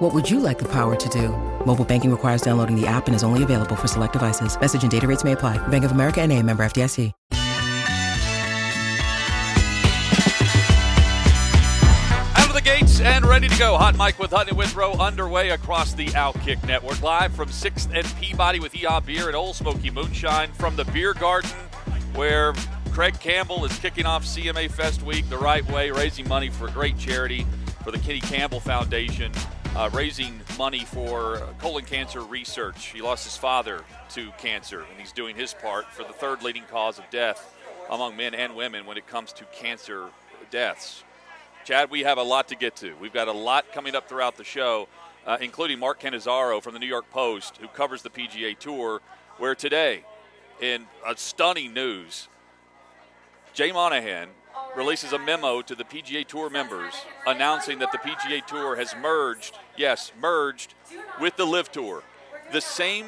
What would you like the power to do? Mobile banking requires downloading the app and is only available for select devices. Message and data rates may apply. Bank of America and a member FDIC. Out of the gates and ready to go. Hot Mike with Hutton Withrow underway across the Outkick Network. Live from 6th and Peabody with Yeehaw Beer and Ole Smoky Moonshine from the Beer Garden where Craig Campbell is kicking off CMA Fest Week the right way, raising money for a great charity for the Kenny Campbell Foundation, uh, raising money for colon cancer research. He lost his father to cancer, and he's doing his part for the third leading cause of death among men and women when it comes to cancer deaths. Chad, we have a lot to get to. We've got a lot coming up throughout the show, uh, including Mark Cannizzaro from the New York Post, who covers the PGA Tour, where today, in a stunning news, Jay Monahan releases a memo to the PGA Tour members announcing that the PGA Tour has merged, yes, merged with the LIV Tour. The same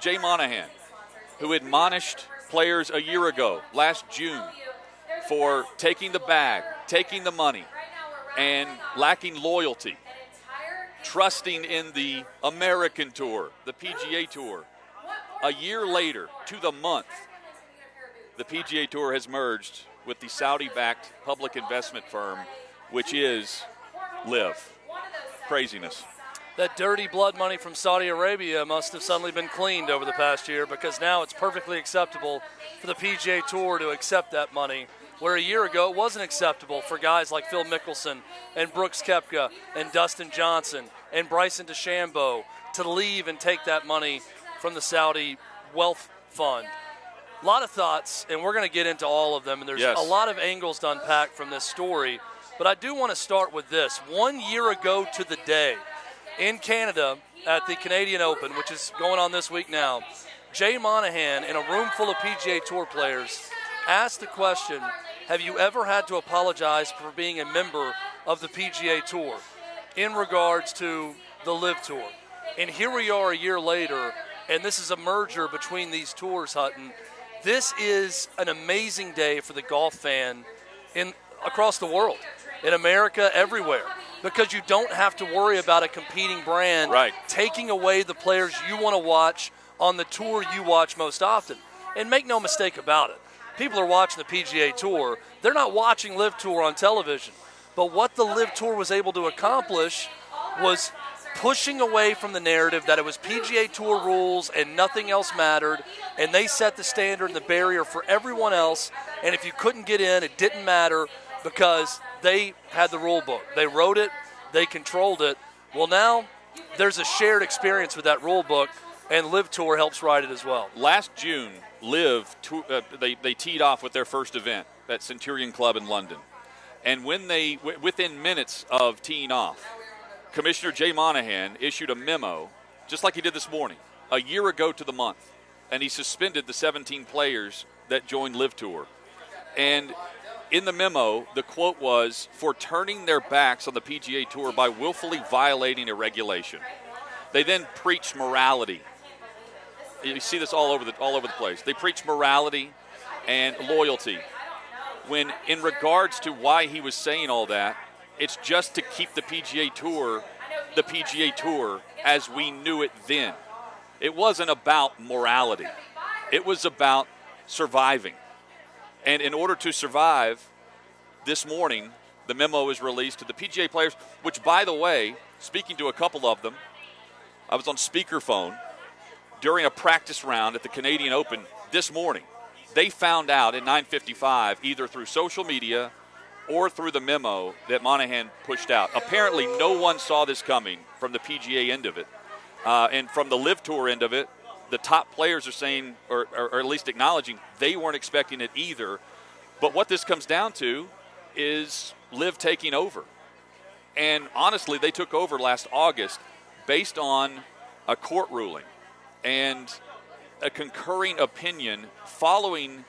Jay Monahan who admonished players a year ago, last June, for taking the bag, taking the money, and lacking loyalty, trusting in the American Tour, the PGA Tour. A year later, to the month, the PGA Tour has merged with the Saudi backed public investment firm, which is LIV. Craziness. That dirty blood money from Saudi Arabia must have suddenly been cleaned over the past year because now it's perfectly acceptable for the PGA Tour to accept that money. Where a year ago it wasn't acceptable for guys like Phil Mickelson and Brooks Koepka and Dustin Johnson and Bryson DeChambeau to leave and take that money from the Saudi wealth fund. A lot of thoughts, and we're going to get into all of them. And there's Yes. a lot of angles to unpack from this story. But I do want to start with this. One year ago to the day, in Canada at the Canadian Open, which is going on this week now, Jay Monahan, in a room full of PGA Tour players, asked the question Have you ever had to apologize for being a member of the PGA Tour in regards to the LIV Tour? And here we are a year later, and this is a merger between these tours, Hutton. This is an amazing day for the golf fan in across the world, in America, everywhere, because you don't have to worry about a competing brand Right. taking away the players you want to watch on the tour you watch most often. And make no mistake about it, people are watching the PGA Tour. They're not watching LIV Tour on television. But what the LIV Tour was able to accomplish was pushing away from the narrative that it was PGA Tour rules and nothing else mattered, and they set the standard and the barrier for everyone else. And if you couldn't get in, it didn't matter because they had the rule book. They wrote it, they controlled it. Well, now there's a shared experience with that rule book, and LIV Tour helps write it as well. Last June, LIV uh, they, they teed off with their first event at Centurion Club in London, and when they w- within minutes of teeing off, Commissioner Jay Monahan issued a memo, just like he did this morning, a year ago to the month, and he suspended the 17 players that joined LIV Tour, and in the memo, the quote was for turning their backs on the PGA Tour by willfully violating a regulation. They then preached morality you see this all over the all over the place. They preach morality and loyalty. When in regards to why he was saying all that, it's just to keep the PGA Tour the PGA Tour as we knew it then. It wasn't about morality. It was about surviving. And in order to survive, this morning the memo was released to the PGA players, which by the way, speaking to a couple of them, I was on speakerphone during a practice round at the Canadian Open this morning. They found out at 9:55 either through social media or through the memo that Monahan pushed out. Apparently, no one saw this coming from the PGA end of it, uh, and from the LIV Tour end of it. The top players are saying, or, or, or at least acknowledging, they weren't expecting it either. But what this comes down to is LIV taking over. And honestly, they took over last August based on a court ruling and a concurring opinion following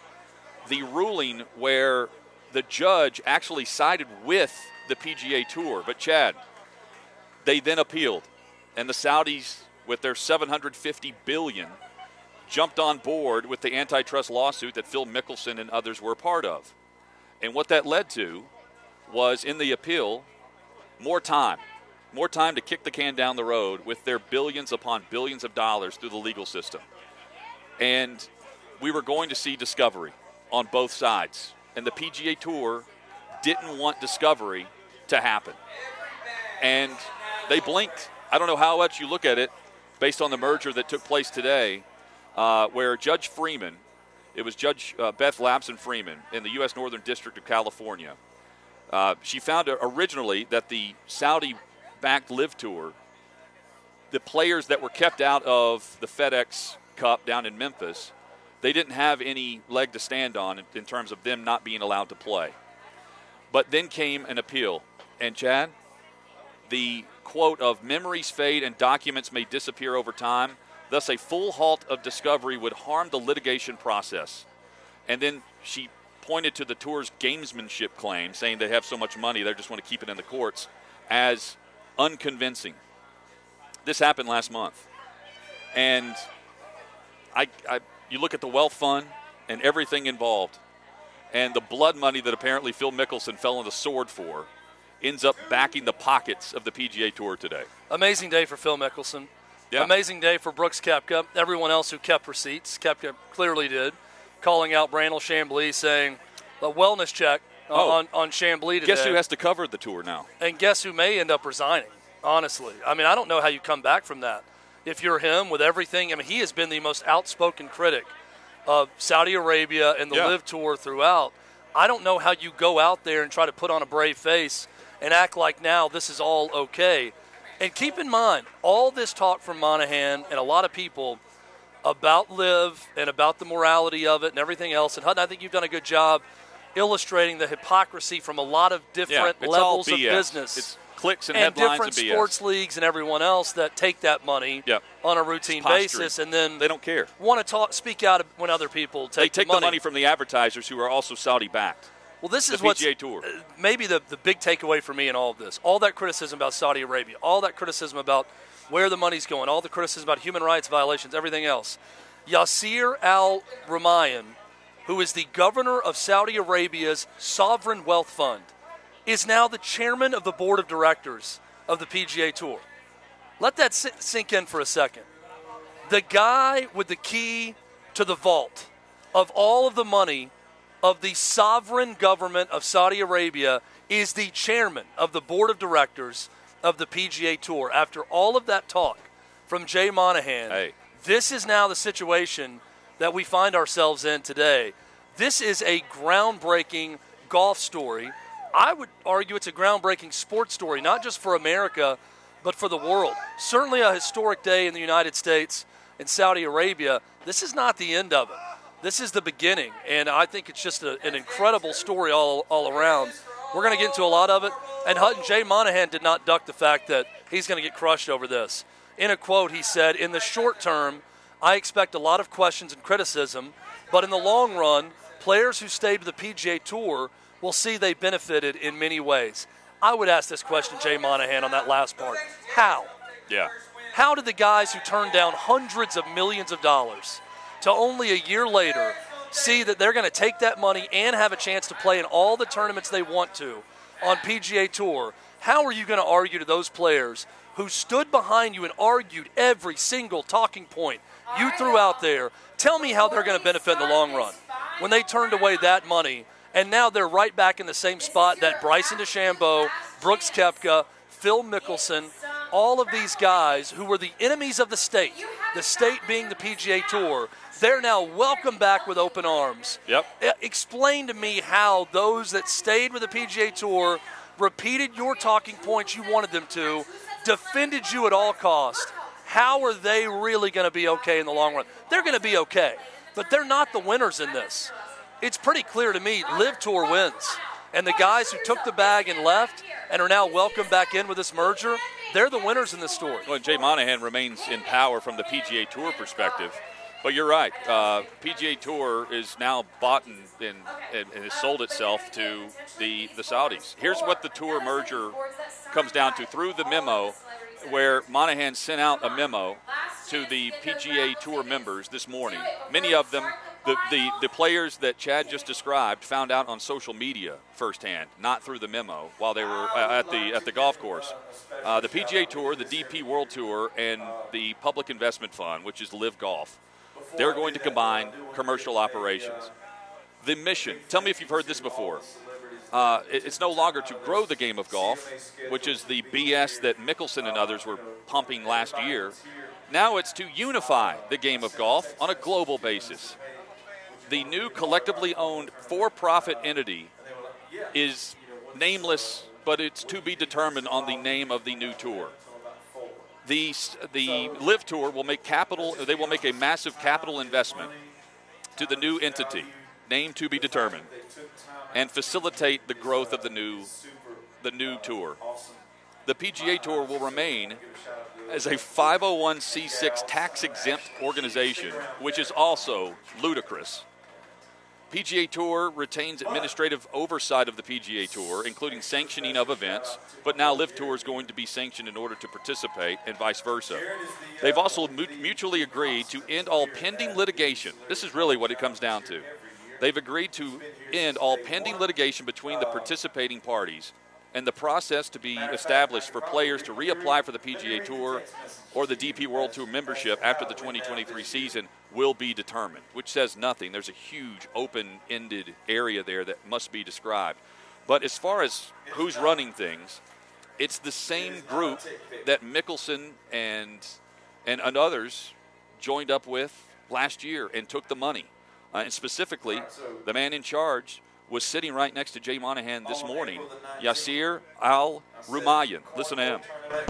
the ruling where the judge actually sided with the PGA Tour. But Chad, they then appealed, and the Saudis, with their 750 billion, jumped on board with the antitrust lawsuit that Phil Mickelson and others were a part of. And what that led to was in the appeal, more time. More time to kick the can down the road with their billions upon billions of dollars through the legal system. And we were going to see discovery on both sides. And the PGA Tour didn't want discovery to happen. And they blinked. I don't know how much you look at it based on the merger that took place today, uh, where Judge Freeman, it was Judge uh, Beth Labson Freeman in the U.S. Northern District of California, uh, she found originally that the Saudi backed LIV Tour, the players that were kept out of the FedEx Cup down in Memphis, they didn't have any leg to stand on in, in terms of them not being allowed to play. But then came an appeal. And Chad, the quote of memories fade and documents may disappear over time, thus, a full halt of discovery would harm the litigation process. And then she pointed to the tour's gamesmanship claim, saying they have so much money, they just want to keep it in the courts, as unconvincing. This happened last month. And I, I, you look at the wealth fund and everything involved, and the blood money that apparently Phil Mickelson fell on the sword for ends up backing the pockets of the PGA Tour today. Amazing day for Phil Mickelson. Yeah. Amazing day for Brooks Koepka. Everyone else who kept receipts, Koepka clearly did calling out Brandel Chamblee, saying a wellness check Oh. on, on Chamblee today. Guess who has to cover the tour now? and guess who may end up resigning, honestly. I mean, I don't know how you come back from that. If you're him with everything, I mean, he has been the most outspoken critic of Saudi Arabia and the Yeah. LIV Tour throughout. I don't know how you go out there and try to put on a brave face and act like now this is all okay. And keep in mind, all this talk from Monahan and a lot of people about LIV and about the morality of it and everything else. And Hutton, I think you've done a good job illustrating the hypocrisy from a lot of different all levels of business It's clicks and, and headlines different and sports leagues and everyone else that take that money on a routine basis and then They don't care. want to talk, speak out when other people They take, take the money. from the advertisers who are also Saudi backed. Well, this is the what's PGA Tour. uh, maybe the, the big takeaway for me in all of this. All that criticism about Saudi Arabia, all that criticism about where the money's going, all the criticism about human rights violations, everything else. Yasir Al Rumayyan, who is the governor of Saudi Arabia's sovereign wealth fund, is now the chairman of the board of directors of the PGA Tour. Let that sink in for a second. The guy with the key to the vault of all of the money of the sovereign government of Saudi Arabia is the chairman of the board of directors of the PGA Tour. After all of that talk from Jay Monahan, Hey. this is now the situation that we find ourselves in today. This is a groundbreaking golf story. I would argue it's a groundbreaking sports story, not just for America, but for the world. Certainly a historic day in the United States and Saudi Arabia. This is not the end of it. This is the beginning, and I think it's just a, an incredible story all, all around. We're going to get into a lot of it. And Hutton Jay Monahan did not duck the fact that he's going to get crushed over this. In a quote, he said, In the short term, I expect a lot of questions and criticism, but in the long run, players who stayed with the PGA Tour will see they benefited in many ways. I would ask this question, Jay Monahan, on that last part. How? Yeah. How did the guys who turned down hundreds of millions of dollars to only a year later see that they're going to take that money and have a chance to play in all the tournaments they want to on PGA Tour? How are you going to argue to those players who stood behind you and argued every single talking point you threw out there? Tell me how they're going to benefit in the long run. when they turned away that money and now they're right back in the same spot that Bryson DeChambeau, Brooks Koepka, Phil Mickelson, all of these guys who were the enemies of the state, the state being the PGA Tour, they're now welcome back with open arms. Yep. Explain to me how those that stayed with the PGA Tour repeated your talking points you wanted them to, defended you at all cost. How are they really going to be okay in the long run? They're going to be okay, but they're not the winners in this. It's pretty clear to me LIV Tour wins. And the guys who took the bag and left and are now welcomed back in with this merger, they're the winners in this story. Well, Jay Monahan remains in power from the PGA Tour perspective. But you're right. Uh, PGA Tour is now bought and, and, and has sold itself to the, the Saudis. Here's what the tour merger comes down to through the memo where Monahan sent out a memo to the PGA Tour members this morning. Many of them, the, the, the players that Chad just described, found out on social media firsthand, not through the memo, while they were uh, at the at the golf course. Uh, the PGA Tour, the DP World Tour, and the Public Investment Fund, which is LIV Golf, they're going to combine commercial operations. The mission. Tell me if you've heard this before. Uh, it's no longer to grow the game of golf, which is the BS that Mickelson and others were pumping last year. Now it's to unify the game of golf on a global basis. The new collectively owned for profit entity is nameless, but it's to be determined on the name of the new tour. The, the LIV Tour will make capital, they will make a massive capital investment to the new entity, name to be determined and facilitate the growth of the new the new tour. The PGA Tour will remain as a 501c6 tax exempt organization, which is also ludicrous. PGA Tour retains administrative oversight of the PGA Tour, including sanctioning of events, but now LIV Tour is going to be sanctioned in order to participate, and vice versa. They've also mutually agreed to end all pending litigation. This is really what it comes down to. They've agreed to end all pending litigation between the participating parties and the process to be established for players to reapply for the PGA Tour or the DP World Tour membership after the 2023 season will be determined, which says nothing. There's a huge open ended area there that must be described. But as far as who's running things, it's the same group that Mickelson and, and, and others joined up with last year and took the money. Uh, and specifically, the man in charge was sitting right next to Jay Monahan this morning, Yasir Al Rumayyan. Listen to him.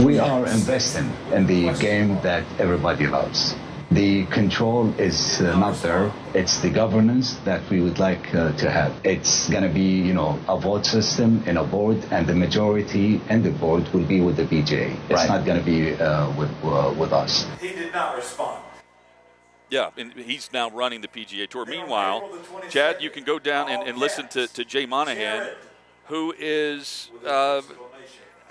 We are investing in the game that everybody loves. The control is uh, not there. It's the governance that we would like uh, to have. It's going to be, you know, a vote system in a board, and the majority in the board will be with the PGA. It's right. not going to be uh, with uh, with us. He did not respond. Yeah, and he's now running the PGA Tour. Meanwhile, Chad, you can go down and, and listen to, to Jay Monahan, who is uh,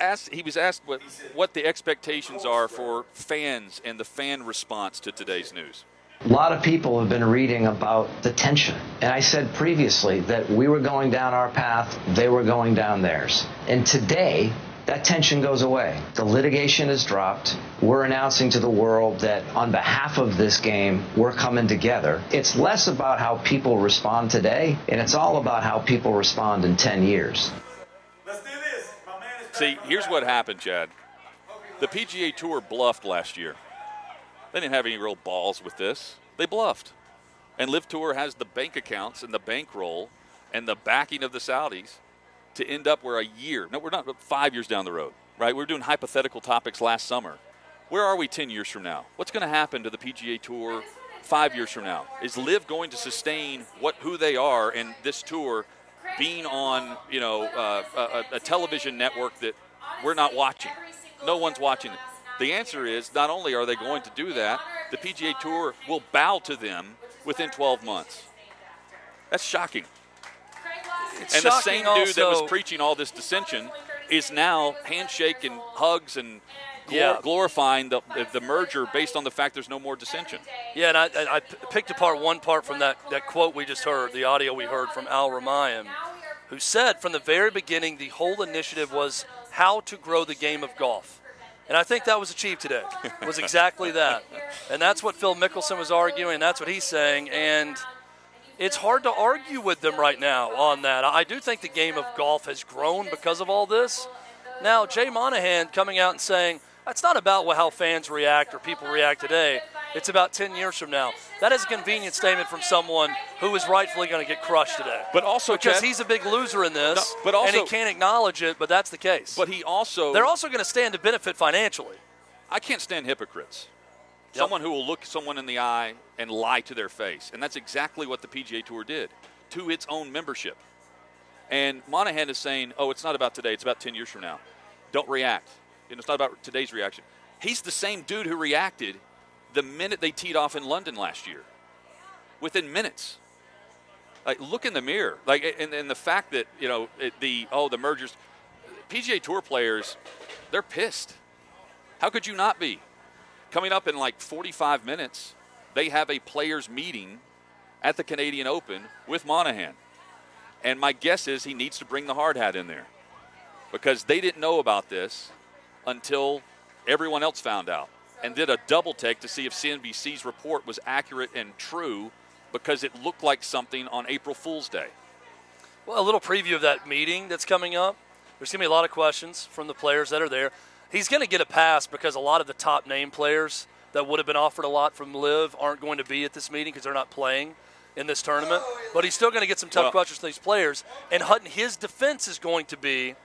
asked. He was asked what what the expectations are for fans and the fan response to today's news. A lot of people have been reading about the tension. And I said previously that we were going down our path, they were going down theirs. And today, that tension goes away. The litigation is dropped. We're announcing to the world that on behalf of this game, we're coming together. It's less about how people respond today, and it's all about how people respond in 10 years. See, here's what happened, Chad. The PGA Tour bluffed last year. They didn't have any real balls with this. They bluffed. And LIV Tour has the bank accounts and the bankroll and the backing of the Saudis to end up where a year, no, we're not five years down the road, right? We are doing hypothetical topics last summer. Where are we 10 years from now? What's going to happen to the PGA Tour five years from now? Is LIV going to sustain what who they are and this tour being on, you know, uh, a, a television network that we're not watching? No one's watching it. The answer is not only are they going to do that, the PGA Tour will bow to them within 12 months. That's shocking. It's and the same also, dude that was preaching all this dissension is now handshake and hugs and glor- yeah. glorifying the, the merger based on the fact there's no more dissension. Yeah, and I, I, picked apart one part from that, that quote we just heard, the audio we heard from Al Rumayyan, who said from the very beginning the whole initiative was how to grow the game of golf. And I think that was achieved today. was exactly that. And that's what Phil Mickelson was arguing, and that's what he's saying. And – it's hard to argue with them right now on that. I do think the game of golf has grown because of all this. Now, Jay Monahan coming out and saying, that's not about how fans react or people react today. It's about 10 years from now. That is a convenient statement from someone who is rightfully going to get crushed today. But also, because Chad, he's a big loser in this, no, but also, and he can't acknowledge it. But that's the case. But he also they're also going to stand to benefit financially. I can't stand hypocrites. Yep. Someone who will look someone in the eye and lie to their face. And that's exactly what the PGA Tour did to its own membership. And Monahan is saying, oh, it's not about today, it's about 10 years from now. Don't react. Know, it's not about today's reaction. He's the same dude who reacted the minute they teed off in London last year. within minutes. Like, look in the mirror. Like, and, and the fact that you know it, the oh the mergers, PGA Tour players, they're pissed. How could you not be? Coming up in like 45 minutes, they have a players' meeting at the Canadian Open with Monahan. And my guess is he needs to bring the hard hat in there because they didn't know about this until everyone else found out and did a double take to see if CNBC's report was accurate and true because it looked like something on April Fool's Day. Well, a little preview of that meeting that's coming up. There's going to be a lot of questions from the players that are there. He's going to get a pass because a lot of the top name players that would have been offered a lot from LIV aren't going to be at this meeting because they're not playing in this tournament. But he's still going to get some tough well, questions from these players. And Hutton, his defense is going to be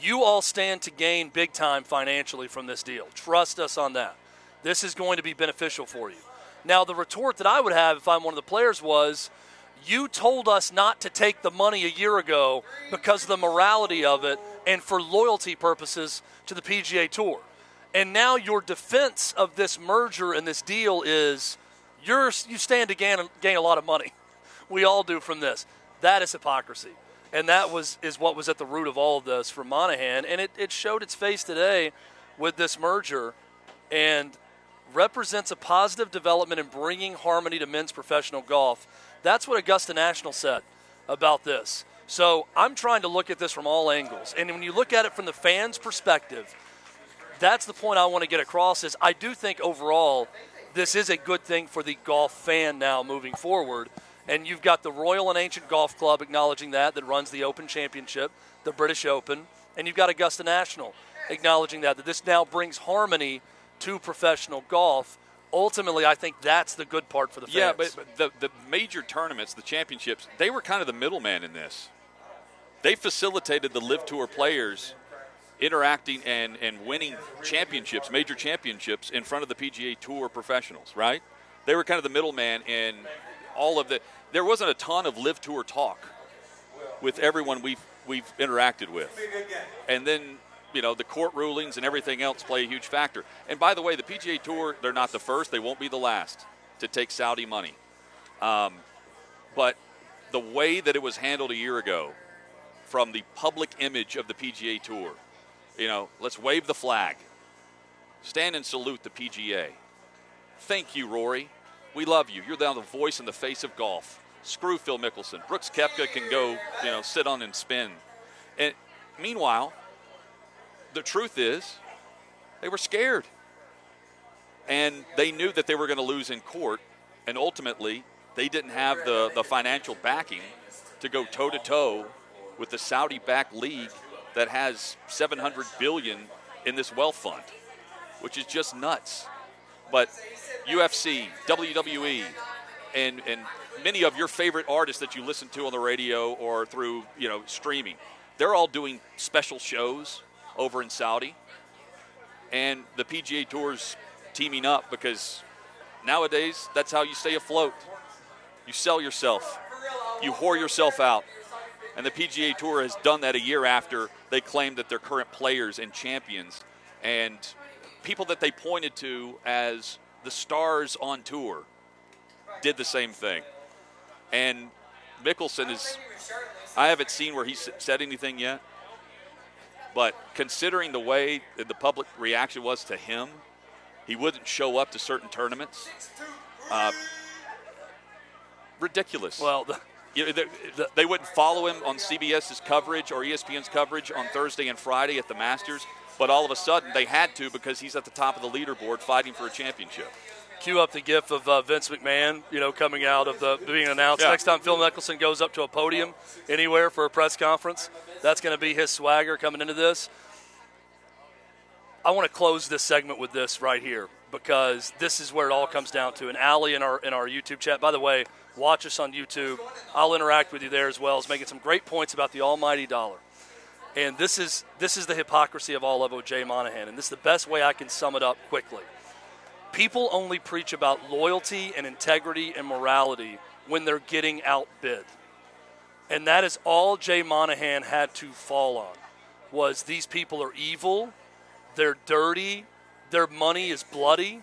you all stand to gain big time financially from this deal. Trust us on that. This is going to be beneficial for you. Now, the retort that I would have if I'm one of the players was, you told us not to take the money a year ago because of the morality of it and for loyalty purposes to the PGA Tour. And now your defense of this merger and this deal is you're, you stand to gain, gain a lot of money. We all do from this. That is hypocrisy. And that was is what was at the root of all of this for Monahan. And it, it showed its face today with this merger and represents a positive development in bringing harmony to men's professional golf. That's what Augusta National said about this. So I'm trying to look at this from all angles. And when you look at it from the fans' perspective, that's the point I want to get across is I do think overall this is a good thing for the golf fan now moving forward. And you've got the Royal and Ancient Golf Club acknowledging that, that runs the Open Championship, the British Open, and you've got Augusta National acknowledging that, that this now brings harmony to professional golf. Ultimately, I think that's the good part for the fans. Yeah, but, but the, the major tournaments, the championships, they were kind of the middleman in this. They facilitated the LIV Tour players interacting and, and winning championships, major championships, in front of the PGA Tour professionals, right? They were kind of the middleman in all of the. There wasn't a ton of LIV Tour talk with everyone we've we've interacted with, and then you know the court rulings and everything else play a huge factor. And by the way, the PGA Tour they're not the first, they won't be the last to take Saudi money, um, but the way that it was handled a year ago, from the public image of the PGA Tour, you know, let's wave the flag, stand and salute the PGA. Thank you, Rory. We love you. You're now the voice and the face of golf. Screw Phil Mickelson. Brooks Koepka can go, you know, sit on and spin. And meanwhile, the truth is, they were scared. And they knew that they were going to lose in court. And ultimately, they didn't have the, the financial backing to go toe to toe with the Saudi backed league that has 700 billion in this wealth fund, which is just nuts. But UFC, WWE, and and many of your favorite artists that you listen to on the radio or through you know streaming, they're all doing special shows over in Saudi, and the PGA Tour's teaming up because nowadays that's how you stay afloat. You sell yourself, you whore yourself out, and the PGA Tour has done that a year after they claimed that their current players and champions. And people that they pointed to as the stars on tour did the same thing. And Mickelson is, I haven't seen where he said anything yet, but considering the way the public reaction was to him, he wouldn't show up to certain tournaments. Uh, ridiculous. Well, the, you know, they, they wouldn't follow him on CBS's coverage or ESPN's coverage on Thursday and Friday at the Masters but all of a sudden they had to because he's at the top of the leaderboard fighting for a championship. Cue up the gif of uh, Vince McMahon, you know, coming out of the being announced. Yeah. Next time Phil Mickelson goes up to a podium anywhere for a press conference, that's going to be his swagger coming into this. I want to close this segment with this right here because this is where it all comes down to. And Allie in our in our YouTube chat, by the way, watch us on YouTube. I'll interact with you there as well as making some great points about the almighty dollar. And this is this is the hypocrisy of all of OJ Monahan, and this is the best way I can sum it up quickly. People only preach about loyalty and integrity and morality when they're getting outbid. And that is all Jay Monahan had to fall on was these people are evil, they're dirty, their money is bloody,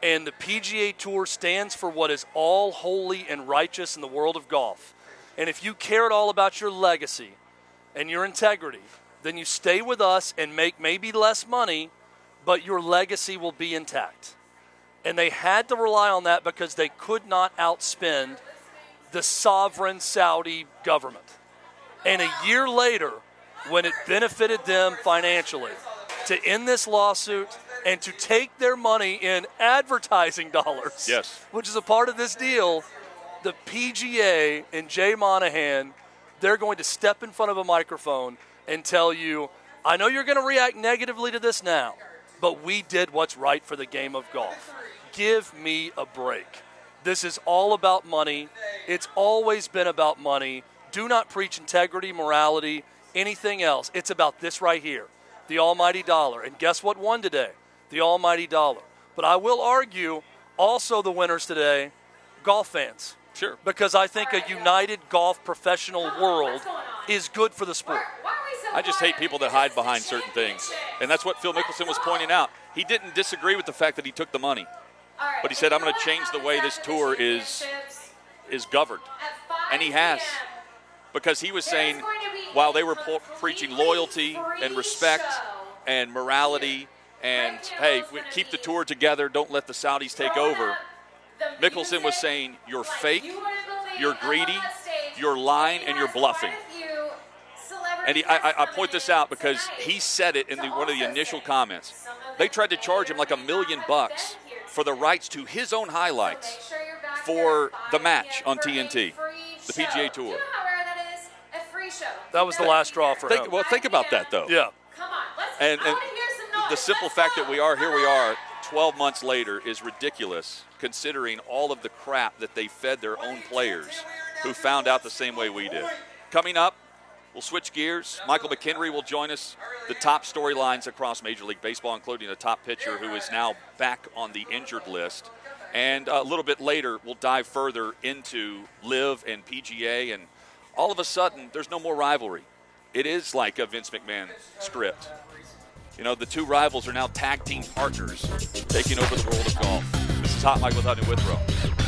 And the PGA Tour stands for what is all holy and righteous in the world of golf. And if you care at all about your legacy and your integrity, then you stay with us and make maybe less money, but your legacy will be intact. And they had to rely on that because they could not outspend the sovereign Saudi government. And a year later, when it benefited them financially, to end this lawsuit and to take their money in advertising dollars, Yes. which is a part of this deal, the PGA and Jay Monahan, they're going to step in front of a microphone and tell you, I know you're going to react negatively to this now, but we did what's right for the game of golf. Give me a break. This is all about money. It's always been about money. Do not preach integrity, morality, anything else. It's about this right here the almighty dollar. And guess what won today? The almighty dollar. But I will argue also the winners today golf fans. Sure. Because I think a united golf professional world is good for the sport. I just hate people that hide behind certain things. And that's what Phil Mickelson was pointing out. He didn't disagree with the fact that he took the money, but he said, I'm going to change the way this tour is, is governed. And he has. Because he was saying, while they were po- preaching loyalty and respect and morality and, hey, keep the tour together, don't let the Saudis take over, Mickelson was saying, you're fake, you're greedy, you're lying, and you're bluffing. And he, I, I- I point this out because he said it in the, one of the initial comments. They tried to charge him like a million bucks for the rights to his own highlights for the match on TNT, the PGA Tour. That was the last straw for Think, him. well, think about that though. Yeah. Come on. And, and wanna hear some noise. the simple fact that we are here, we are 12 months later, is ridiculous considering all of the crap that they fed their own players who found out the same way we did. Coming up, we'll switch gears. Michael McHenry will join us. The top storylines across Major League Baseball, including a top pitcher who is now back on the injured list. And a little bit later, we'll dive further into LIV and PGA. And all of a sudden, there's no more rivalry. It is like a Vince McMahon script. You know, the two rivals are now tag team partners taking over the world of golf. This is Hot Mike with Hutton Withrow.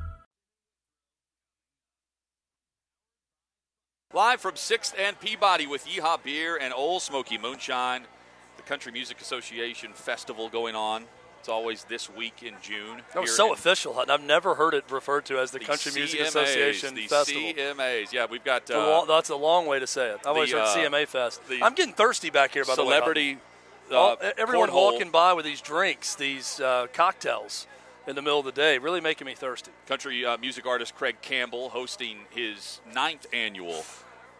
Live from 6th and Peabody with Yeehaw Beer and Ole Smoky Moonshine, the Country Music Association Festival going on. It's always this week in June. That was so official. I've never heard it referred to as the, the Country Music Association the Festival. CMAs. Yeah, we've got uh, lo- that's a long way to say it. I always the, heard uh, CMA Fest. I'm getting thirsty back here, by the way. celebrity. Uh, everyone walking by with these drinks, these uh, cocktails in the middle of the day, really making me thirsty. country uh, music artist Craig Campbell hosting his ninth annual,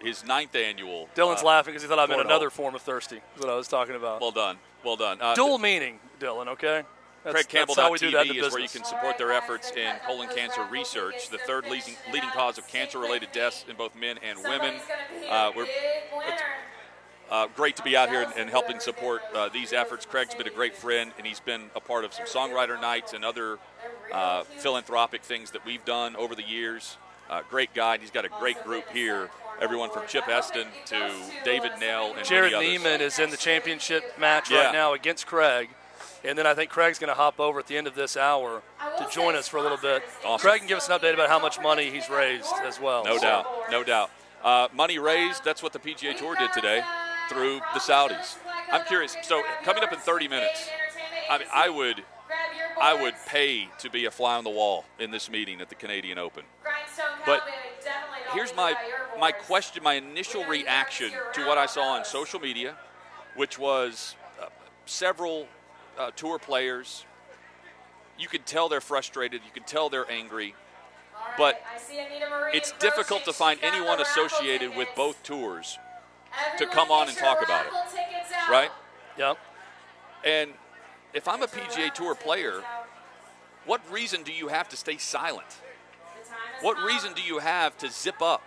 his ninth annual. Dylan's uh, laughing because he thought I meant another form of thirsty. Is what I was talking about. Well done, well done. Uh, Dual meaning, Dylan. Okay. That's, Craig that's how we do that in the is where you can support their efforts in colon cancer research, the third leading, leading cause of cancer-related deaths in both men and women. Somebody's gonna be a Uh, we're big uh, great to be out here and, and helping support uh, these efforts. Craig's been a great friend, and he's been a part of some songwriter nights and other uh, philanthropic things that we've done over the years. Uh, great guy. and He's got a great group here. Everyone from Chip Esten to David Nail and Jared. Niemann is in the championship match Yeah. right now against Craig. And then I think Craig's going to hop over at the end of this hour to join us for a little bit. Awesome. Craig can give us an update about how much money he's raised as well. No So- doubt, no doubt. Uh, money raised, that's what the PGA Tour did today through the Saudis. I'm curious. So, coming up in 30 minutes, I, mean, I would I would pay to be a fly on the wall in this meeting at the Canadian Open. But here's my my question, my initial reaction to what I saw on social media, which was uh, several uh, tour players. You can tell they're frustrated. You can tell they're angry. But it's difficult to find anyone associated with both tours to come on and talk about it, right? Yep. And if I'm a PGA Tour player, what reason do you have to stay silent? What reason do you have to zip up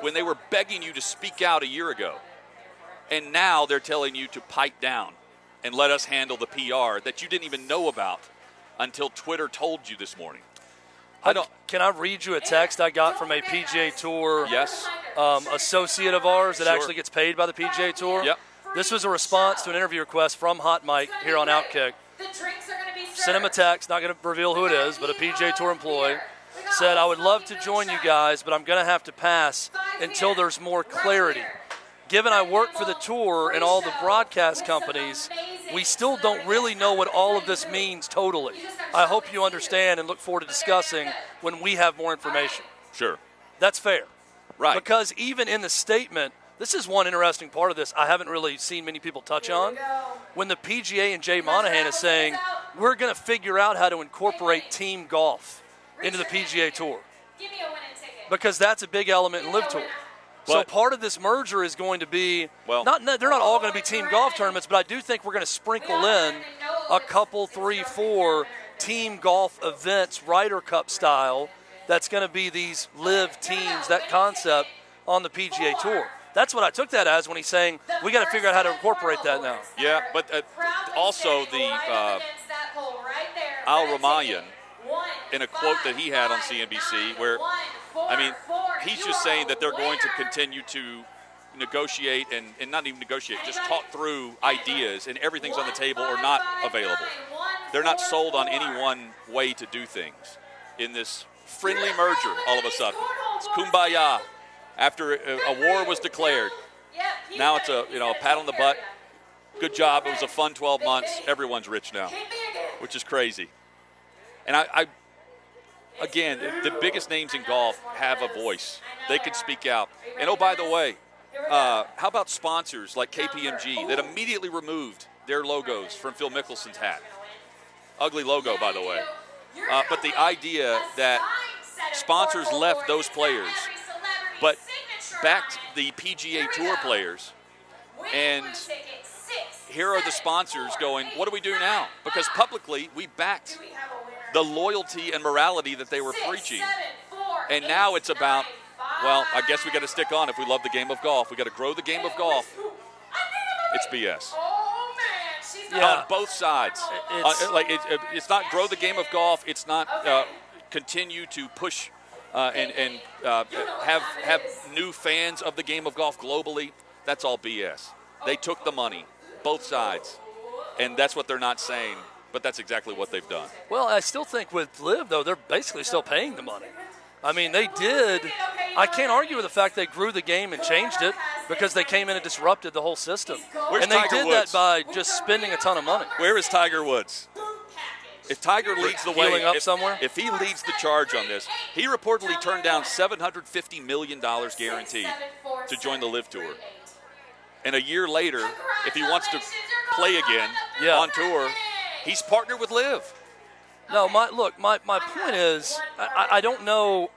when they were begging you to speak out a year ago? And now they're telling you to pipe down and let us handle the PR that you didn't even know about until Twitter told you this morning. I don't. Can I read you a text I got from a PGA Tour Yes. um, associate of ours that Sure. actually gets paid by the PGA Tour? Yep. This was a response to an interview request from Hot Mike here on Outkick. Sent him a text, not going to reveal who it is, but a PGA Tour employee. Said, I would love to join you guys, but I'm going to have to pass until there's more clarity. Given I work for the tour and all the broadcast companies, we still don't really know what all of this means totally. I hope you understand and look forward to discussing when we have more information. Sure. That's fair. Right. Because even in the statement, this is one interesting part of this I haven't really seen many people touch on. When the PGA and Jay Monahan is saying, we're going to figure out how to incorporate team golf into the PGA Tour. Because that's a big element in LIV Tour. So part of this merger is going to be Well- not they're not all going to be team golf tournaments, but I do think we're going to sprinkle in a couple, three, four team golf events, Ryder Cup style. That's going to be these LIV teams, that concept on the PGA Tour. That's what I took that as when he's saying we got to figure out how to incorporate that now. Yeah, but uh, also the uh, Al Rumayyan in a quote that he had on CNBC, where I mean, he's just saying that they're going to continue to negotiate and, and not even negotiate, just talk through ideas, and everything's on the table or not available. They're not sold on any one way to do things in this friendly merger. All of a sudden, it's kumbaya. After a, a war was declared, now it's a you know a pat on the butt. Good job. It was a fun 12 months. Everyone's rich now, which is crazy. And I, I again, the biggest names in golf have a voice. They can speak out. And oh, by the way, uh, how about sponsors like KPMG that immediately removed their logos from Phil Mickelson's hat? Ugly logo, by the way. Uh, but the idea that sponsors left those players, but backed the PGA Tour players, and here are the sponsors going, what do we do now? Because publicly, we backed the loyalty and morality that they were preaching. And now it's about, well, I guess we got to stick on if we love the game of golf. We got to grow the game of golf. It's BS. Yeah. On both sides. It's- Uh, like it, it- it's not grow the game of golf. It's not uh, continue to push uh, and, and uh, have have new fans of the game of golf globally. That's all BS. They took the money, both sides, and that's what they're not saying. But that's exactly what they've done. Well, I still think with LIV though, they're basically still paying the money. I mean, they did. I can't argue with the fact they grew the game and changed it because they came in and disrupted the whole system. Where's and they Tiger did Woods? that by just spending a ton of money. Where is Tiger Woods? If Tiger leads the way, up if, somewhere? if he leads the charge on this, he reportedly turned down $750 million guaranteed to join the LIV Tour. And a year later, if he wants to play again Yeah. on tour, he's partnered with Live. No, my look, my, my point is, I, I- I don't know.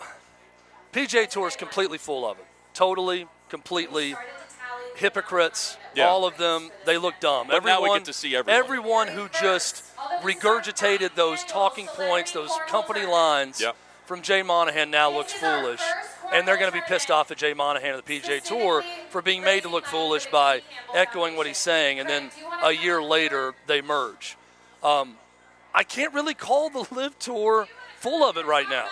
PGA Tour is completely full of it. Totally, completely hypocrites. Yeah. All of them, they look dumb. But now we get to see everyone. Everyone who just regurgitated those talking points, those company lines Yep. from Jay Monahan now looks foolish. And they're going to be pissed off at Jay Monahan of the PGA Tour for being made to look foolish by echoing what he's saying, and then a year later they merge. Um, I can't really call the LIV Tour full of it right now.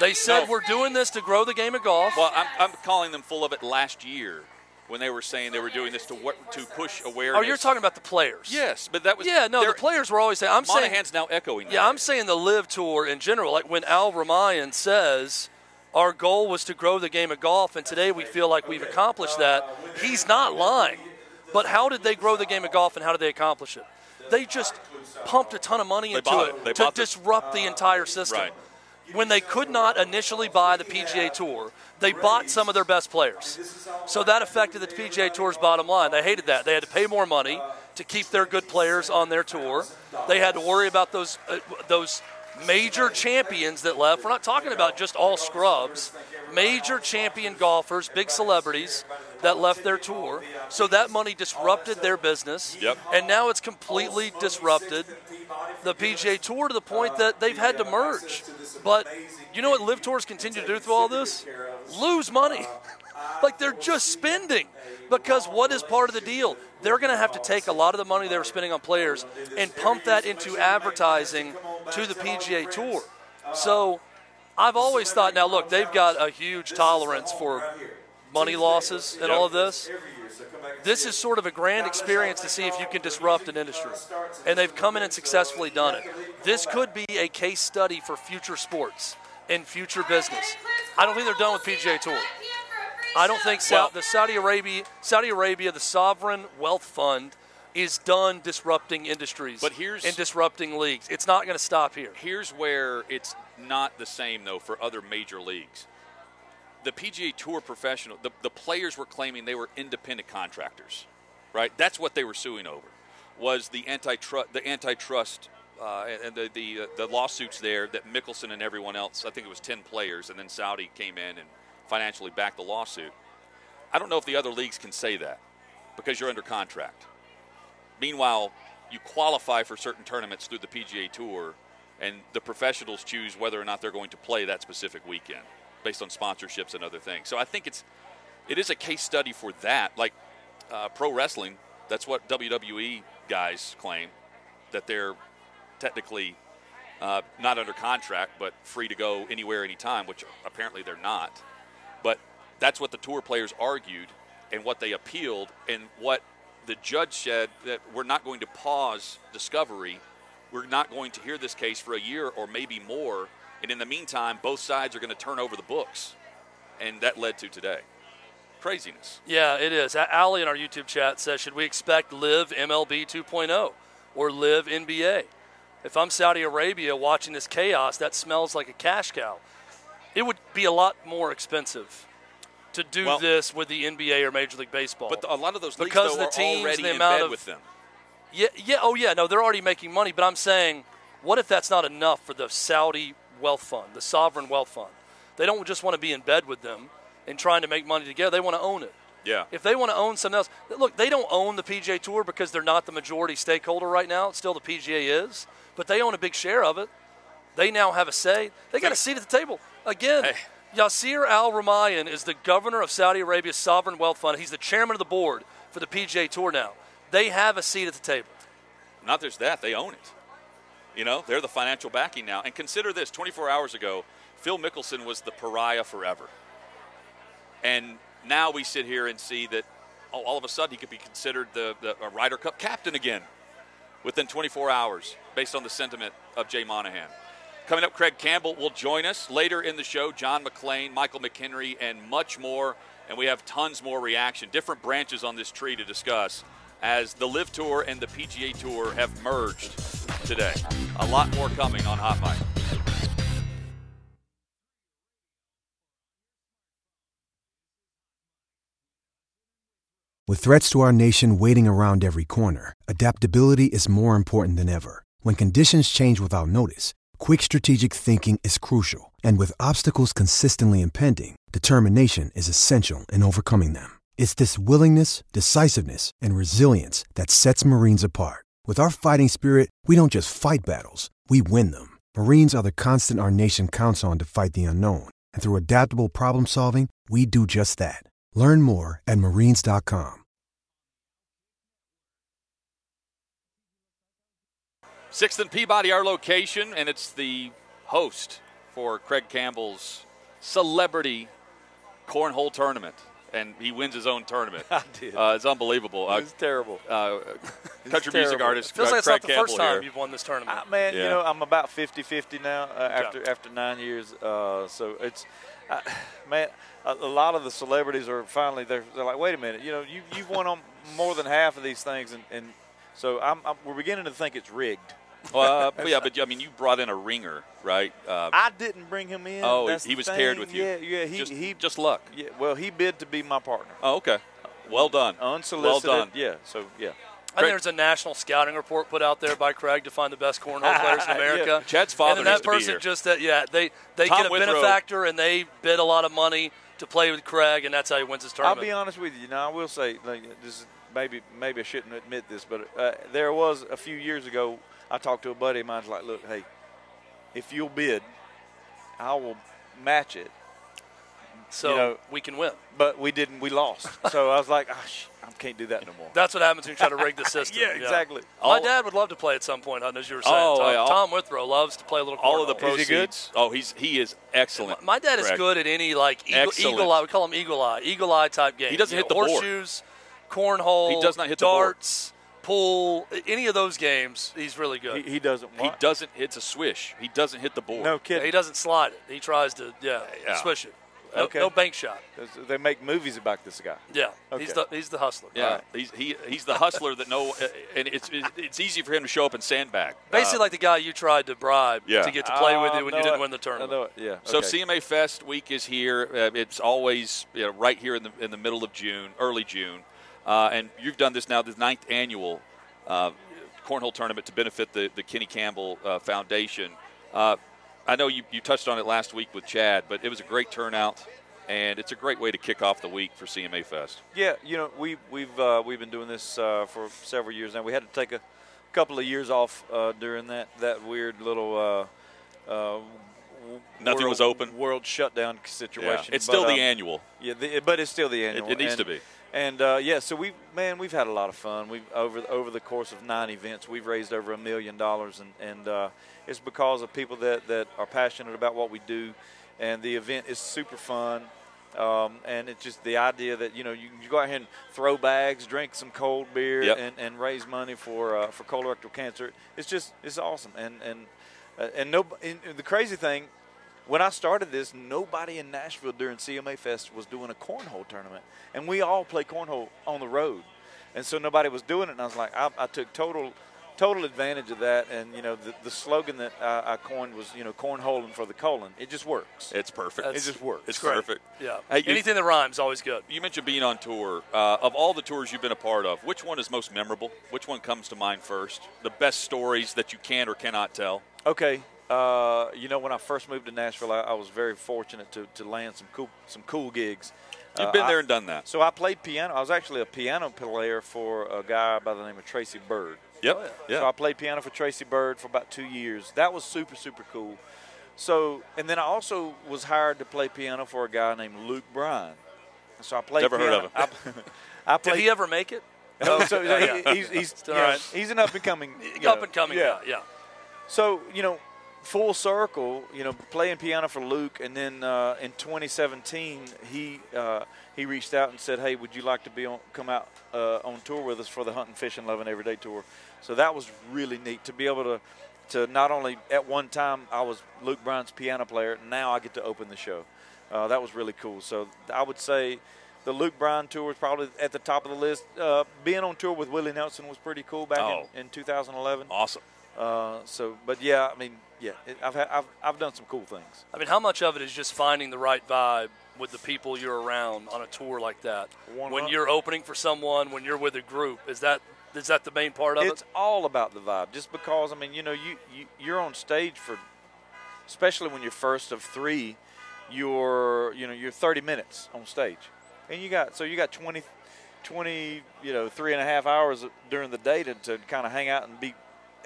They said No. we're doing this to grow the game of golf. Well, I'm, I'm calling them full of it last year when they were saying they were doing this to wa- to push awareness. oh, you're talking about the players. Yes, but that was Yeah, no, the players were always saying. I'm saying Monahan's now echoing. Yeah, that. I'm saying the LIV Tour in general. Like when Al Rumayyan says our goal was to grow the game of golf, and today we feel like we've accomplished that. He's not lying. But how did they grow the game of golf, and how did they accomplish it? They just pumped a ton of money into bought- it to disrupt the entire system. Right. When they could not initially buy the PGA Tour, they bought some of their best players. So that affected the PGA Tour's bottom line. They hated that. They had to pay more money to keep their good players on their tour. They had to worry about those uh, those major champions that left. We're not talking about just all scrubs. Major champion golfers, big celebrities, that left their tour. So that money disrupted their business. Yep. And now it's completely disrupted the PGA Tour to the point that they've had to merge. But you know what LIV Tours continue to do through all this? Lose money. like they're just spending. Because what is part of the deal? They're going to have to take a lot of the money they were spending on players and pump that into advertising to the PGA Tour. So I've always thought, now look, they've got a huge tolerance for money losses and all of this. This is sort of a grand experience to see if you can disrupt an industry. And they've come in and successfully done it. This could be a case study for future sports and future business. I don't think they're done with PGA Tour. I don't think Sa- the Saudi Arabia, Saudi Arabia, the sovereign wealth fund, is done disrupting industries But here's- and disrupting leagues. It's not going to stop here. Here's where it's not the same though for other major leagues. The PGA Tour professional, the, the players were claiming they were independent contractors, right? That's what they were suing over. Was the antitrust the antitrust uh, and the the, uh, the lawsuits there that Mickelson and everyone else, I think it was ten players, and then Saudi came in and financially backed the lawsuit. I don't know if the other leagues can say that because you're under contract. Meanwhile, you qualify for certain tournaments through the PGA Tour, and the professionals choose whether or not they're going to play that specific weekend based on sponsorships and other things. So I think it's it is a case study for that. Like uh, pro wrestling, that's what WWE guys claim that they're technically uh, not under contract but free to go anywhere, anytime, which apparently they're not. But that's what the tour players argued and what they appealed and what the judge said that we're not going to pause discovery. We're not going to hear this case for a year or maybe more. And in the meantime, both sides are going to turn over the books. And that led to today. Craziness. Yeah, it is. Allie in our YouTube chat says, should we expect LIV MLB 2.0 or LIV NBA? If I'm Saudi Arabia watching this chaos, that smells like a cash cow. It would be a lot more expensive to do Well- this with the NBA or Major League Baseball. But a lot of those leagues Because though, the are teams, already the in amount bed of- with them. Yeah, yeah, oh yeah, no, they're already making money, but I'm saying, what if that's not enough for the Saudi wealth fund, the sovereign wealth fund? They don't just want to be in bed with them and trying to make money together. They want to own it. Yeah. If they want to own something else, look, they don't own the PGA Tour because they're not the majority stakeholder right now. Still, the PGA is, but they own a big share of it. They now have a say. They got a seat at the table. Again, Hey. Yasir Al Rumayyan is the governor of Saudi Arabia's sovereign wealth fund. He's the chairman of the board for the PGA Tour now. They have a seat at the table. Not just that, they own it. You know, they're the financial backing now. And consider this 24 hours ago, Phil Mickelson was the pariah forever. And now we sit here and see that all, of a sudden he could be considered the, the a Ryder Cup captain again within 24 hours based on the sentiment of Jay Monahan. Coming up, Craig Campbell will join us later in the show. John McClain, Michael McHenry, and much more. And we have tons more reaction, different branches on this tree to discuss as the LIV Tour and the PGA Tour have merged today. A lot more coming on Hot Mic. With threats to our nation waiting around every corner, adaptability is more important than ever. When conditions change without notice, quick strategic thinking is crucial. And with obstacles consistently impending, determination is essential in overcoming them. It's this willingness, decisiveness, and resilience that sets Marines apart. With our fighting spirit, we don't just fight battles, we win them. Marines are the constant our nation counts on to fight the unknown. And through adaptable problem solving, we do just that. Learn more at marines.com. Sixth and Peabody, our location, and it's the host for Craig Campbell's celebrity cornhole tournament. And he wins his own tournament. I did. Uh, it's unbelievable. Uh, It's terrible. uh, country music terrible. artist Feels uh, like it's Craig not the first time here. you've won this tournament. I, man, you know, I'm about 50-50 now uh, after after nine years. Uh, so it's, uh, man, a, a lot of the celebrities are finally they're, they're like, wait a minute, you know, you you've won on more than half of these things, and, and so I'm, I'm we're beginning to think it's rigged. Well, uh, but yeah, but I mean, you brought in a ringer, right? Uh, I didn't bring him in. Oh, That's he was thing. paired with you. Yeah, yeah. He just, he just luck. Yeah, well, he bid to be my partner. Oh, okay. Well done. Unsolicited. Well done. Yeah. So yeah. I think there's a national scouting report put out there by Craig to find the best cornhole players in America. Yeah. Chad's father and then needs that to be person here. just that yeah they they Tom get a Withrow. benefactor and they bid a lot of money to play with Craig, and that's how he wins his tournament. I'll be honest with you. You know, I will say like, this is maybe maybe I shouldn't admit this, but uh, there was a few years ago. I talked to a buddy of mine. Like, look, hey, if you'll bid, I will match it. so you know- we can win. But we didn't. We lost. so I was like, ah, sh- I can't do that no more. That's what happens when you try to rig the system. yeah, exactly. My dad would love to play at some point, Hutton, as you were saying. Oh, Tom, yeah, all- Tom Withrow loves to play a little All of the cornhole. Is he good? proceeds. Oh, he's he is excellent. My dad is Greg. good at any like eagle, eagle eye. We call him eagle eye, eagle eye type game. He doesn't You hit know, the board. horseshoes, cornhole. He does not hit the board. Darts, pool. Any of those games, he's really good. He, he doesn't. He want- doesn't. It's a swish. He doesn't hit the board. No Yeah, kidding. he doesn't slide it. He tries to yeah, Yeah. swish it. No, Okay. no bank shot. They make movies about this guy. Yeah, Okay. he's the he's the hustler. Yeah, All right. he's he, he's the hustler that no, and it's it's easy for him to show up and sandbag. Basically, Uh, like the guy you tried to bribe Yeah. to get to play with Oh, you when know you didn't it. win the tournament. know it. Yeah. So okay. CMA Fest week is here. Uh, it's always you know, right here in the in the middle of June, early June, uh, and you've done this now the ninth annual uh, cornhole tournament to benefit the the Kenny Campbell uh, Foundation. Uh, I know you, you touched on it last week with Chad, but it was a great turnout, and it's a great way to kick off the week for CMA Fest. Yeah, you know, we we've uh, we've been doing this uh, for several years now. We had to take a couple of years off uh, during that that weird little. Uh, uh, Nothing world- was open. World shutdown Yeah. situation. It's But, still um, the annual. Yeah, the, but it's still the annual. it needs and, to be. And uh, yeah, so we man, we've had a lot of fun. We've over over the course of nine events, we've raised over a million dollars, and and uh, it's because of people that that are passionate about what we do, and the event is super fun. Um, and it's just the idea that you know you, you go out here and throw bags, drink some cold beer, Yep. and, and raise money for uh, for colorectal cancer. It's just it's awesome. And and uh, and no, and the crazy thing when I started this, nobody in Nashville during CMA Fest was doing a cornhole tournament, and we all play cornhole on the road, and so nobody was doing it. And I was like, I, I took total, total advantage of that. And you know, the, the slogan that I, I coined was, you know, cornholing for the colon. It just works. It's perfect. That's- it just works. it's Great. perfect. Yeah, Hey, you- anything that rhymes always good. You mentioned being on tour. Uh, of all the tours you've been a part of, which one is most memorable? Which one comes to mind first? The best stories that you can or cannot tell. Okay. Uh, you know, when I first moved to Nashville, I, I was very fortunate to, to land some cool some cool gigs. You've Uh, been I- there and done that. So I played piano. I was actually a piano player for a guy by the name of Tracy Byrd. Yep. Yeah. So I played piano for Tracy Byrd for about two years. That was super, super cool. So, and then I also was hired to play piano for a guy named Luke Bryan. So I played. Never heard piano. of I, I Did he ever make it? No, so Oh, yeah. he, he's he's, All you know, right. he's an up and coming. Up and coming Yeah. guy. Yeah. So you know, full circle. You know, playing piano for Luke, and then uh, in 2017, he uh, he reached out and said, "Hey, would you like to be on come out uh, on tour with us for the Hunting, Fishing, Loving Everyday tour?" So that was really neat to be able to to not only at one time I was Luke Bryan's piano player, now I get to open the show. Uh, that was really cool. So I would say. The Luke Bryan tour is probably at the top of the list. Uh, being on tour with Willie Nelson was pretty cool back Oh. in, in 2011. Awesome. Uh, so, but yeah, I mean, yeah, it, I've, had, I've I've done some cool things. I mean, how much of it is just finding the right vibe with the people you're around on a tour like that? One when you're opening for someone, when you're with a group, is that is that the main part of It's it? It's all about the vibe. Just because I mean, you know, you, you you're on stage for, especially when you're first of three, you're you know you're 30 minutes on stage, and you got so you got 20, 20 you know three and a half hours during the day to, to kind of hang out and be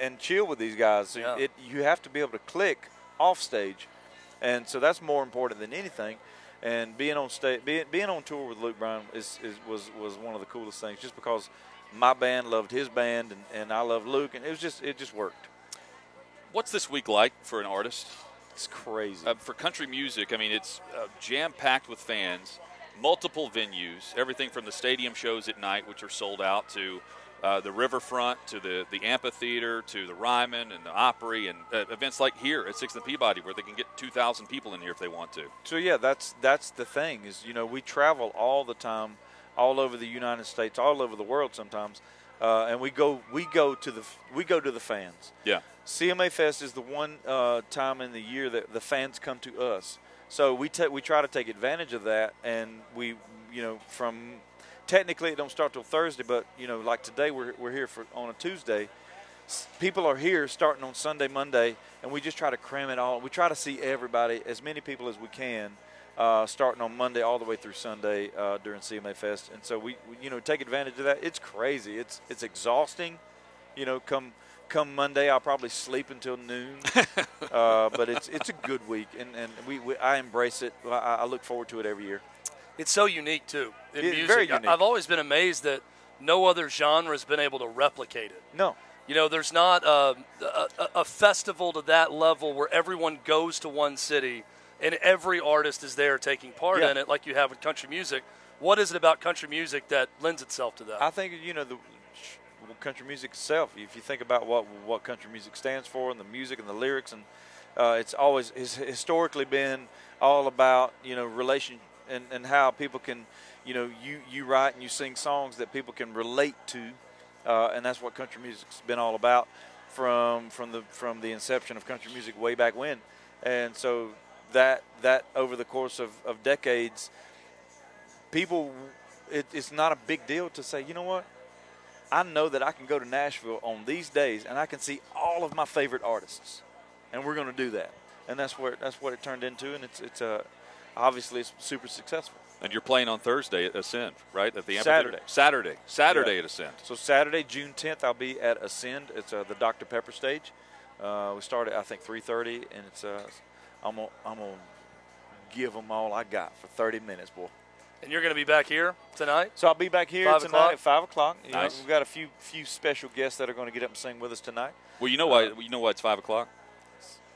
and chill with these guys. So Yeah. it you have to be able to click off stage, and so that's more important than anything. And being on stage, being, being on tour with Luke Bryan is, is was was one of the coolest things. Just because my band loved his band and, and I loved Luke, and it was just it just worked. What's this week like for an artist? It's crazy. Uh, for country music, I mean, it's uh, jam packed with fans, multiple venues, everything from the stadium shows at night, which are sold out, to uh, the riverfront, to the, the amphitheater, to the Ryman and the Opry, and uh, events like here at Sixth and Peabody, where they can get 2,000 people in here if they want to. So yeah, that's that's the thing is you know we travel all the time, all over the United States, all over the world sometimes, uh, and we go we go to the we go to the fans. Yeah. CMA Fest is the one uh, time in the year that the fans come to us. So we ta- we try to take advantage of that, and we you know from technically it don't start till Thursday, but you know like today we're we're here for on a Tuesday. S- People are here starting on Sunday, Monday, and we just try to cram it all. We try to see everybody, as many people as we can, uh, starting on Monday all the way through Sunday uh, during CMA Fest, and so we, we, you know, take advantage of that. It's crazy. It's it's exhausting. You know, come come Monday, I'll probably sleep until noon. uh, but it's it's a good week, and and we, we I embrace it. I, I look forward to it every year. It's so unique too in It's music. very unique. I- I've always been amazed that no other genre has been able to replicate it. No, You know, there's not a, a, a festival to that level where everyone goes to one city and every artist is there taking part Yeah. in it, like you have with country music. What is it about country music that lends itself to that? I think you know the country music itself. If you think about what what country music stands for, and the music and the lyrics, and uh, it's always it's historically been all about you know relation and, and how people can you know you you write and you sing songs that people can relate to, uh, and that's what country music's been all about from from the from the inception of country music way back when, and so that that over the course of, of decades people it, it's not a big deal to say you know what? I know that i can go to nashville on these days and i can see all of my favorite artists and we're going to do that. And that's where that's what it turned into and it's it's uh, obviously it's super successful And you're playing on Thursday at Ascend, right? At the amphitheater? Saturday. Saturday. Saturday Yeah. at Ascend. so saturday june 10th i'll be at ascend it's uh, the dr pepper stage uh, we start at i think 3.30 and it's uh, i'm gonna i'm gonna give them all i got for 30 minutes boy and you're going to be back here tonight? So I'll be back here Five tonight o'clock? at five o'clock. You know, Nice. we've got a few few special guests that are going to get up and sing with us tonight. Well, you know why? You know why it's five o'clock?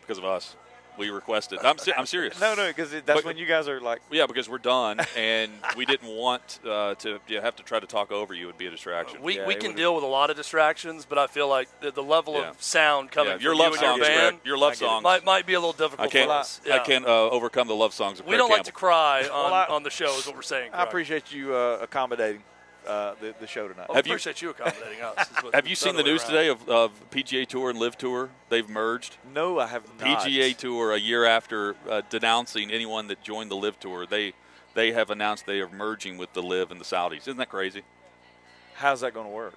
Because of us. We requested. I'm, se- I'm serious. No, no, because that's But- when you guys are like. Yeah, because we're done, and we didn't want uh, to you have to try to talk over you. Would be a distraction. We, Yeah, we can deal with a lot of distractions, but I feel like the, the level Yeah. of sound coming Yeah, from your you love and your songs, band Your love I songs. might, might be a little difficult I can't. for us. I Yeah. can't uh, overcome the love songs of We Craig don't like to cry on, Well, I- on the show, is what we're saying. I appreciate you uh, accommodating uh, the the show tonight. Well, Have I you- appreciate you accommodating us. what- Have you it's seen the news around. today of, of PGA Tour and LIV Tour? They've merged. No, I have not. PGA Tour a year after uh, denouncing anyone that joined the LIV Tour, they they have announced they are merging with the LIV and the Saudis. Isn't that crazy? How's that going to work?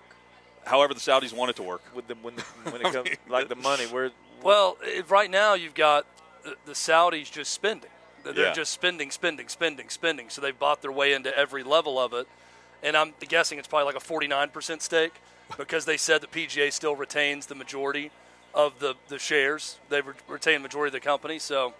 However, the Saudis want it to work. With the when the, when it comes like the money, where Well, it, right now you've got the, the Saudis just spending. They're Yeah. just spending, spending, spending, spending. So they've bought their way into every level of it. And I'm guessing it's probably like a 49% stake because they said that PGA still retains the majority of the, the shares. They re- retain the majority of the company. So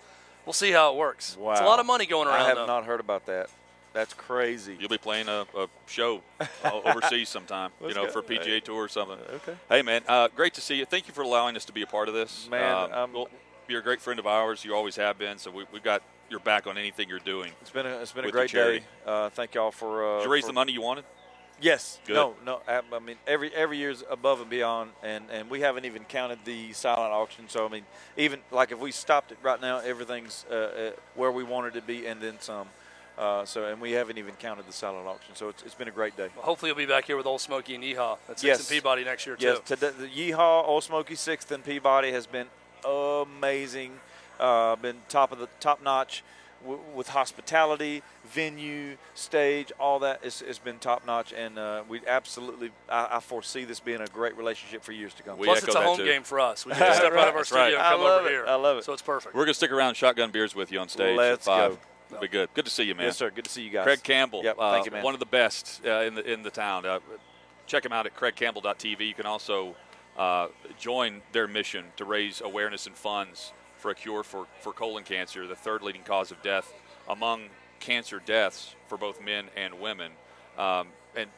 we'll see how it works. wow, It's a lot of money going around. I have though. not heard about that. That's crazy. You'll be playing a, a show overseas sometime, you know, go. for PGA Tour or something. Okay. Hey, man, uh, great to see you. Thank you for allowing us to be a part of this. Man, Um, um, well, you're a great friend of ours. You always have been. So we, we've got your back on anything you're doing. It's been a it's been a great day. Uh, thank y'all for. Uh, Did you raise for- the money you wanted? Yes. Good. No, no. I, I mean, every every year's above and beyond, and and we haven't even counted the silent auction. So I mean, even like if we stopped it right now, everything's uh, uh, where we wanted to be, and then some. Uh, so and we haven't even counted the silent auction. So it's, it's been a great day. Hopefully you'll be back here with Ole Smoky and Yeehaw at Six Yes. and Peabody next year, too. Yes, today, the Yeehaw, Ole Smoky Sixth, and Peabody has been amazing. Uh, been top of the top notch w- with hospitality, venue, stage, all that. It's, it's been top notch, and uh, we absolutely. I, I foresee this being a great relationship for years to come. We Plus, it's a home too. game for us. We can step out of our That's right. studio and come over it. here. I love it. So it's perfect. We're going to stick around and shotgun beers with you on stage Let's at five. go. It'll be good. Good to see you, man. Yes, sir. Good to see you guys. Craig Campbell, Yep. uh, Thank you, man. one of the best uh, in the in the town. Uh, check him out at craigcampbell.tv. You can also uh, join their mission to raise awareness and funds for a cure for, for colon cancer, the third leading cause of death among cancer deaths for both men and women. Um, and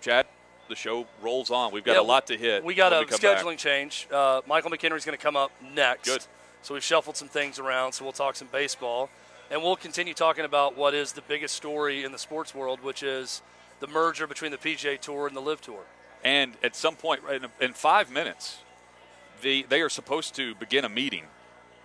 Chad, the show rolls on. We've got Yeah, a lot to hit. We got a come back. scheduling change. Uh, Michael McHenry's going to come up next. Good. So we've shuffled some things around. So we'll talk some baseball, and we'll continue talking about what is the biggest story in the sports world, which is the merger between the PGA Tour and the LIV Tour. And at some point, in, in five minutes, the, they are supposed to begin a meeting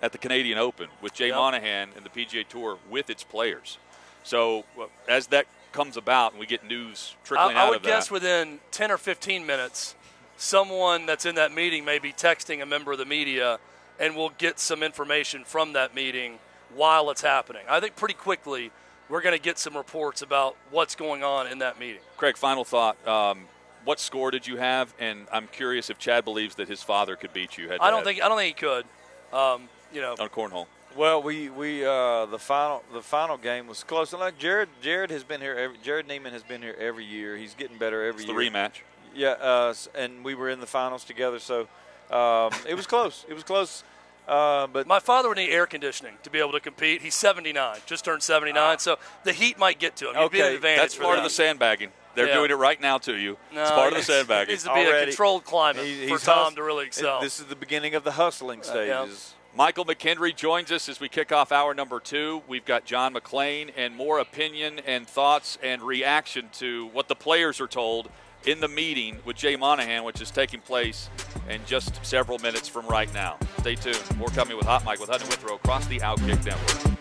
at the Canadian Open with Jay Yep. Monahan and the PGA Tour with its players. So uh, as that comes about and we get news trickling I, I out would of guess that, within 10 or 15 minutes, someone that's in that meeting may be texting a member of the media, and we'll get some information from that meeting while it's happening. I think pretty quickly we're going to get some reports about what's going on in that meeting. Craig, final thought. Um, what score did you have? And I'm curious if Chad believes that his father could beat you. Head I don't head think I don't think he could. Um, you know, on cornhole. Well, we we uh, the final the final game was close. And like Jared Jared has been here. Every, Jared Niemann has been here every year. He's getting better every year. The rematch. Yeah, uh, and we were in the finals together, so um, it was close. It was close. Uh, but My father would need air conditioning to be able to compete. He's 79, just turned 79, so the heat might get to him. He'd be an Okay, advantage That's part of the sandbagging. They're Yeah. doing it right now to you. No, it's part of the sandbagging. it sandbagging. needs to be a controlled climate he- for he's Tom hus- to really excel. This is the beginning of the hustling yeah. Michael McHenry joins us as we kick off hour number two. We've got John McClain and more opinion and thoughts and reaction to what the players are told in the meeting with Jay Monahan, which is taking place in just several minutes from right now. Stay tuned. More coming with Hot Mic with Hutton Withrow across the Outkick Network.